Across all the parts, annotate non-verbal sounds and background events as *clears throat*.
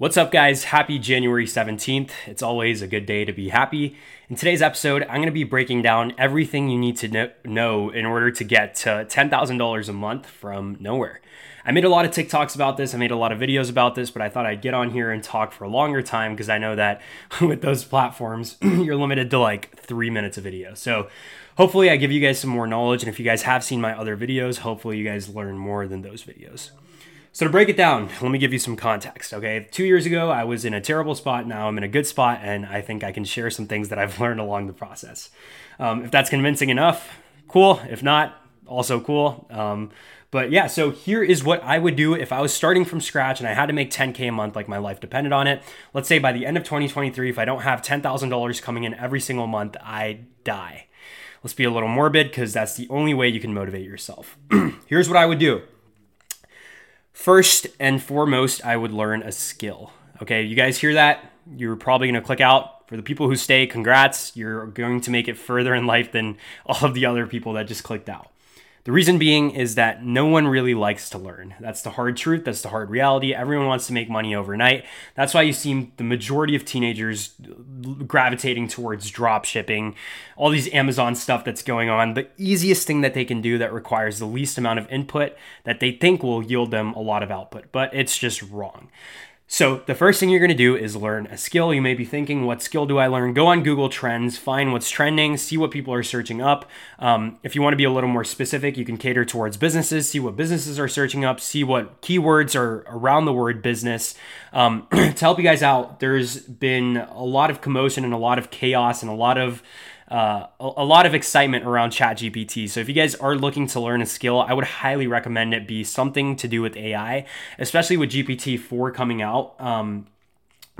What's up, guys? Happy January 17th. It's always a good day to be happy. In today's episode, I'm going to be breaking down everything you need to know in order to get to $10,000 a month from nowhere. I made a lot of TikToks about this, I made a lot of videos about this, but I thought I'd get on here and talk for a longer time because I know that *laughs* with those platforms, *clears throat* you're limited to like three minutes of video. So hopefully, I give you guys some more knowledge. And if you guys have seen my other videos, hopefully, you guys learn more than those videos. So, to break it down, let me give you some context. Okay, two years ago, I was in a terrible spot. Now I'm in a good spot, and I think I can share some things that I've *laughs* learned along the process. Um, if that's convincing enough, cool. If not, also cool. Um, but yeah, so here is what I would do if I was starting from scratch and I had to make 10K a month, like my life depended on it. Let's say by the end of 2023, if I don't have $10,000 coming in every single month, I die. Let's be a little morbid because that's the only way you can motivate yourself. *clears throat* Here's what I would do First and foremost, I would learn a skill. Okay, you guys hear that? You're probably gonna click out. For the people who stay, congrats. You're going to make it further in life than all of the other people that just clicked out. The reason being is that no one really likes to learn. That's the hard truth. That's the hard reality. Everyone wants to make money overnight. That's why you see the majority of teenagers gravitating towards drop shipping, all these Amazon stuff that's going on. The easiest thing that they can do that requires the least amount of input that they think will yield them a lot of output, but it's just wrong. So, the first thing you're going to do is learn a skill. You may be thinking, what skill do I learn? Go on Google Trends, find what's trending, see what people are searching up. Um, if you want to be a little more specific, you can cater towards businesses, see what businesses are searching up, see what keywords are around the word business. Um, *clears throat* to help you guys out, there's been a lot of commotion and a lot of chaos and a lot of uh, a, a, lot of excitement around ChatGPT. So if you guys are looking to learn a skill, I would highly recommend it be something to do with AI, especially with GPT-4 coming out. Um,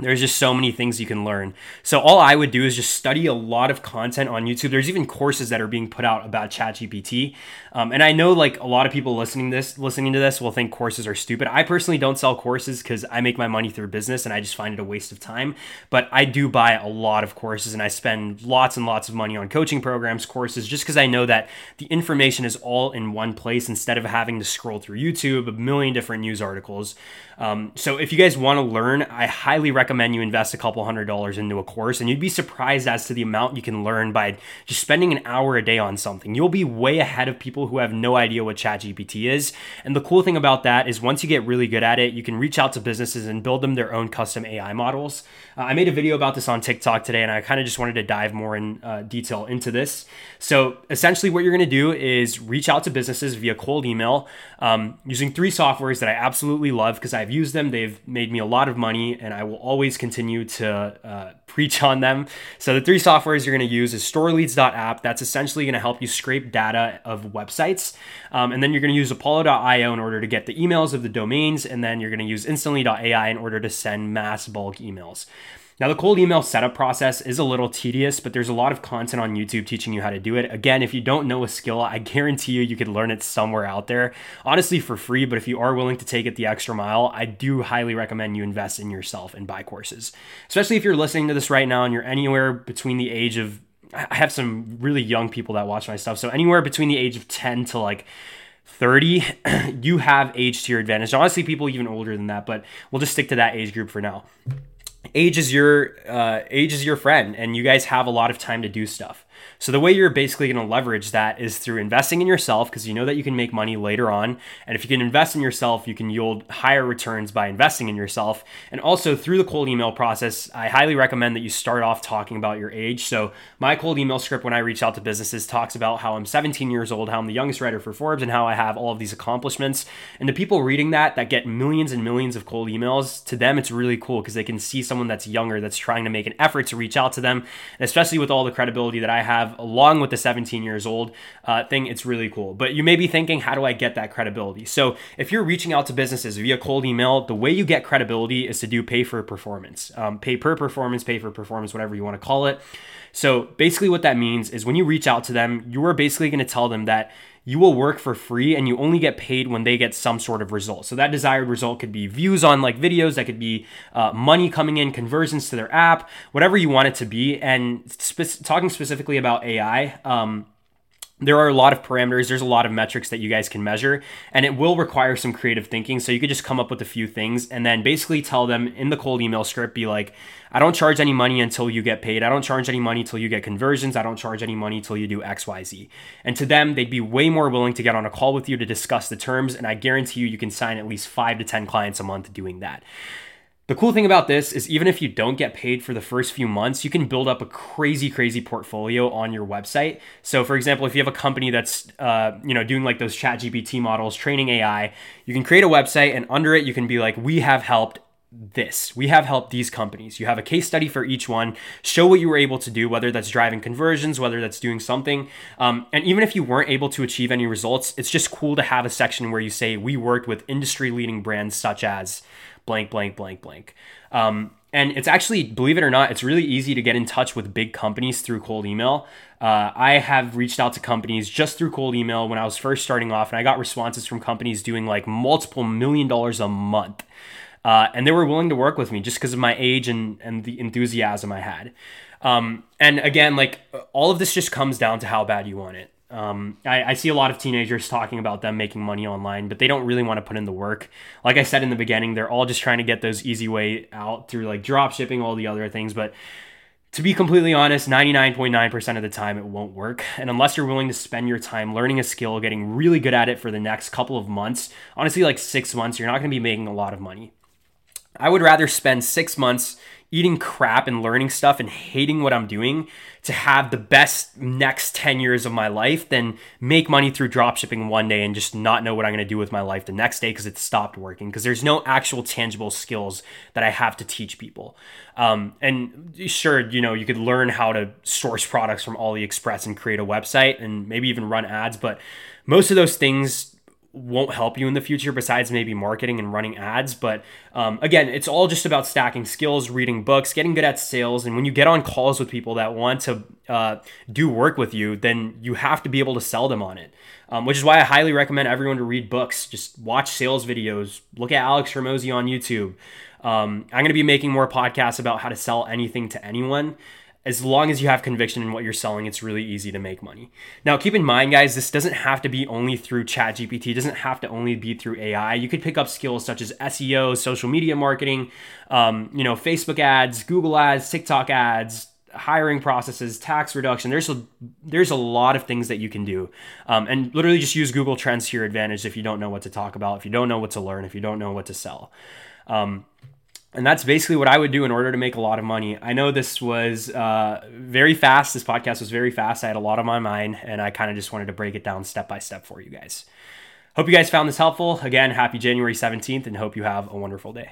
there's just so many things you can learn. So all I would do is just study a lot of content on YouTube. There's even courses that are being put out about ChatGPT. Um, and I know like a lot of people listening this listening to this will think courses are stupid. I personally don't sell courses because I make my money through business and I just find it a waste of time. But I do buy a lot of courses and I spend lots and lots of money on coaching programs, courses, just because I know that the information is all in one place instead of having to scroll through YouTube, a million different news articles. Um, so if you guys want to learn, I highly recommend you invest a couple hundred dollars into a course, and you'd be surprised as to the amount you can learn by just spending an hour a day on something. You'll be way ahead of people who have no idea what ChatGPT is. And the cool thing about that is once you get really good at it, you can reach out to businesses and build them their own custom AI models. Uh, I made a video about this on TikTok today, and I kind of just wanted to dive more in uh, detail into this. So essentially, what you're going to do is reach out to businesses via cold email um, using three softwares that I absolutely love because I've used them. They've made me a lot of money, and I will always continue to uh, preach on them. So the three softwares you're going to use is StoreLeads.app. That's essentially going to help you scrape data of websites, um, and then you're going to use Apollo.io in order to get the emails of the domains, and then you're going to use Instantly.ai in order to send mass bulk emails. Now, the cold email setup process is a little tedious, but there's a lot of content on YouTube teaching you how to do it. Again, if you don't know a skill, I guarantee you you could learn it somewhere out there, honestly for free. But if you are willing to take it the extra mile, I do highly recommend you invest in yourself and buy courses, especially if you're listening to this right now and you're anywhere between the age of I have some really young people that watch my stuff. So anywhere between the age of 10 to like 30, *clears throat* you have age to your advantage. Honestly, people even older than that, but we'll just stick to that age group for now age is your uh, age is your friend and you guys have a lot of time to do stuff so the way you're basically going to leverage that is through investing in yourself because you know that you can make money later on. And if you can invest in yourself, you can yield higher returns by investing in yourself. And also through the cold email process, I highly recommend that you start off talking about your age. So my cold email script when I reach out to businesses talks about how I'm 17 years old, how I'm the youngest writer for Forbes, and how I have all of these accomplishments. And the people reading that that get millions and millions of cold emails, to them it's really cool because they can see someone that's younger that's trying to make an effort to reach out to them, and especially with all the credibility that I have along with the 17 years old uh, thing. It's really cool. But you may be thinking, how do I get that credibility? So if you're reaching out to businesses via cold email, the way you get credibility is to do pay for performance, um, pay per performance, pay for performance, whatever you want to call it. So basically, what that means is when you reach out to them, you are basically going to tell them that you will work for free and you only get paid when they get some sort of result. So that desired result could be views on like videos, that could be uh, money coming in, conversions to their app, whatever you want it to be. And spe- talking specifically about AI, um, there are a lot of parameters. There's a lot of metrics that you guys can measure and it will require some creative thinking. So you could just come up with a few things and then basically tell them in the cold email script be like i don't charge any money until you get paid. I don't charge any money until you get conversions. I don't charge any money until you do xyz and to them they'd be way more willing to get on a call with you to discuss the terms and i guarantee you you can sign at least 5 to 10 clients a month doing that the cool thing about this is even if you don't get paid for the first few months, you can build up a crazy, crazy portfolio on your website. So, for example, if you have a company that's uh, you know doing like those Chat GPT models, training AI, you can create a website, and under it you can be like, we have helped this. We have helped these companies. You have a case study for each one. Show what you were able to do, whether that's driving conversions, whether that's doing something. Um, and even if you weren't able to achieve any results, it's just cool to have a section where you say, We worked with industry leading brands such as blank, blank, blank, blank. Um, and it's actually, believe it or not, it's really easy to get in touch with big companies through cold email. Uh, I have reached out to companies just through cold email when I was first starting off, and I got responses from companies doing like multiple million dollars a month. Uh, and they were willing to work with me just because of my age and, and the enthusiasm I had. Um, and again, like all of this just comes down to how bad you want it. Um, I, I, see a lot of teenagers talking about them making money online, but they don't really want to put in the work. Like I said in the beginning, they're all just trying to get those easy way out through like drop shipping, all the other things. But to be completely honest, 99.9% of the time it won't work. And unless you're willing to spend your time learning a skill, getting really good at it for the next couple of months, honestly, like six months, you're not going to be making a lot of money. I would rather spend six months eating crap and learning stuff and hating what I'm doing to have the best next 10 years of my life than make money through dropshipping one day and just not know what I'm going to do with my life the next day because it stopped working because there's no actual tangible skills that I have to teach people. Um, and sure, you know, you could learn how to source products from AliExpress and create a website and maybe even run ads, but most of those things won't help you in the future besides maybe marketing and running ads. But um, again, it's all just about stacking skills, reading books, getting good at sales. And when you get on calls with people that want to uh, do work with you, then you have to be able to sell them on it. Um, which is why I highly recommend everyone to read books. Just watch sales videos, look at Alex Hormozi on YouTube. Um, I'm going to be making more podcasts about how to sell anything to anyone as long as you have conviction in what you're selling, it's really easy to make money. Now, keep in mind, guys, this doesn't have to be only through ChatGPT. It doesn't have to only be through AI. You could pick up skills such as SEO, social media marketing, um, you know, Facebook ads, Google ads, TikTok ads, hiring processes, tax reduction. There's a there's a lot of things that you can do, um, and literally just use Google Trends to your advantage if you don't know what to talk about, if you don't know what to learn, if you don't know what to sell. Um, and that's basically what I would do in order to make a lot of money. I know this was uh, very fast. This podcast was very fast. I had a lot on my mind, and I kind of just wanted to break it down step by step for you guys. Hope you guys found this helpful. Again, happy January 17th, and hope you have a wonderful day.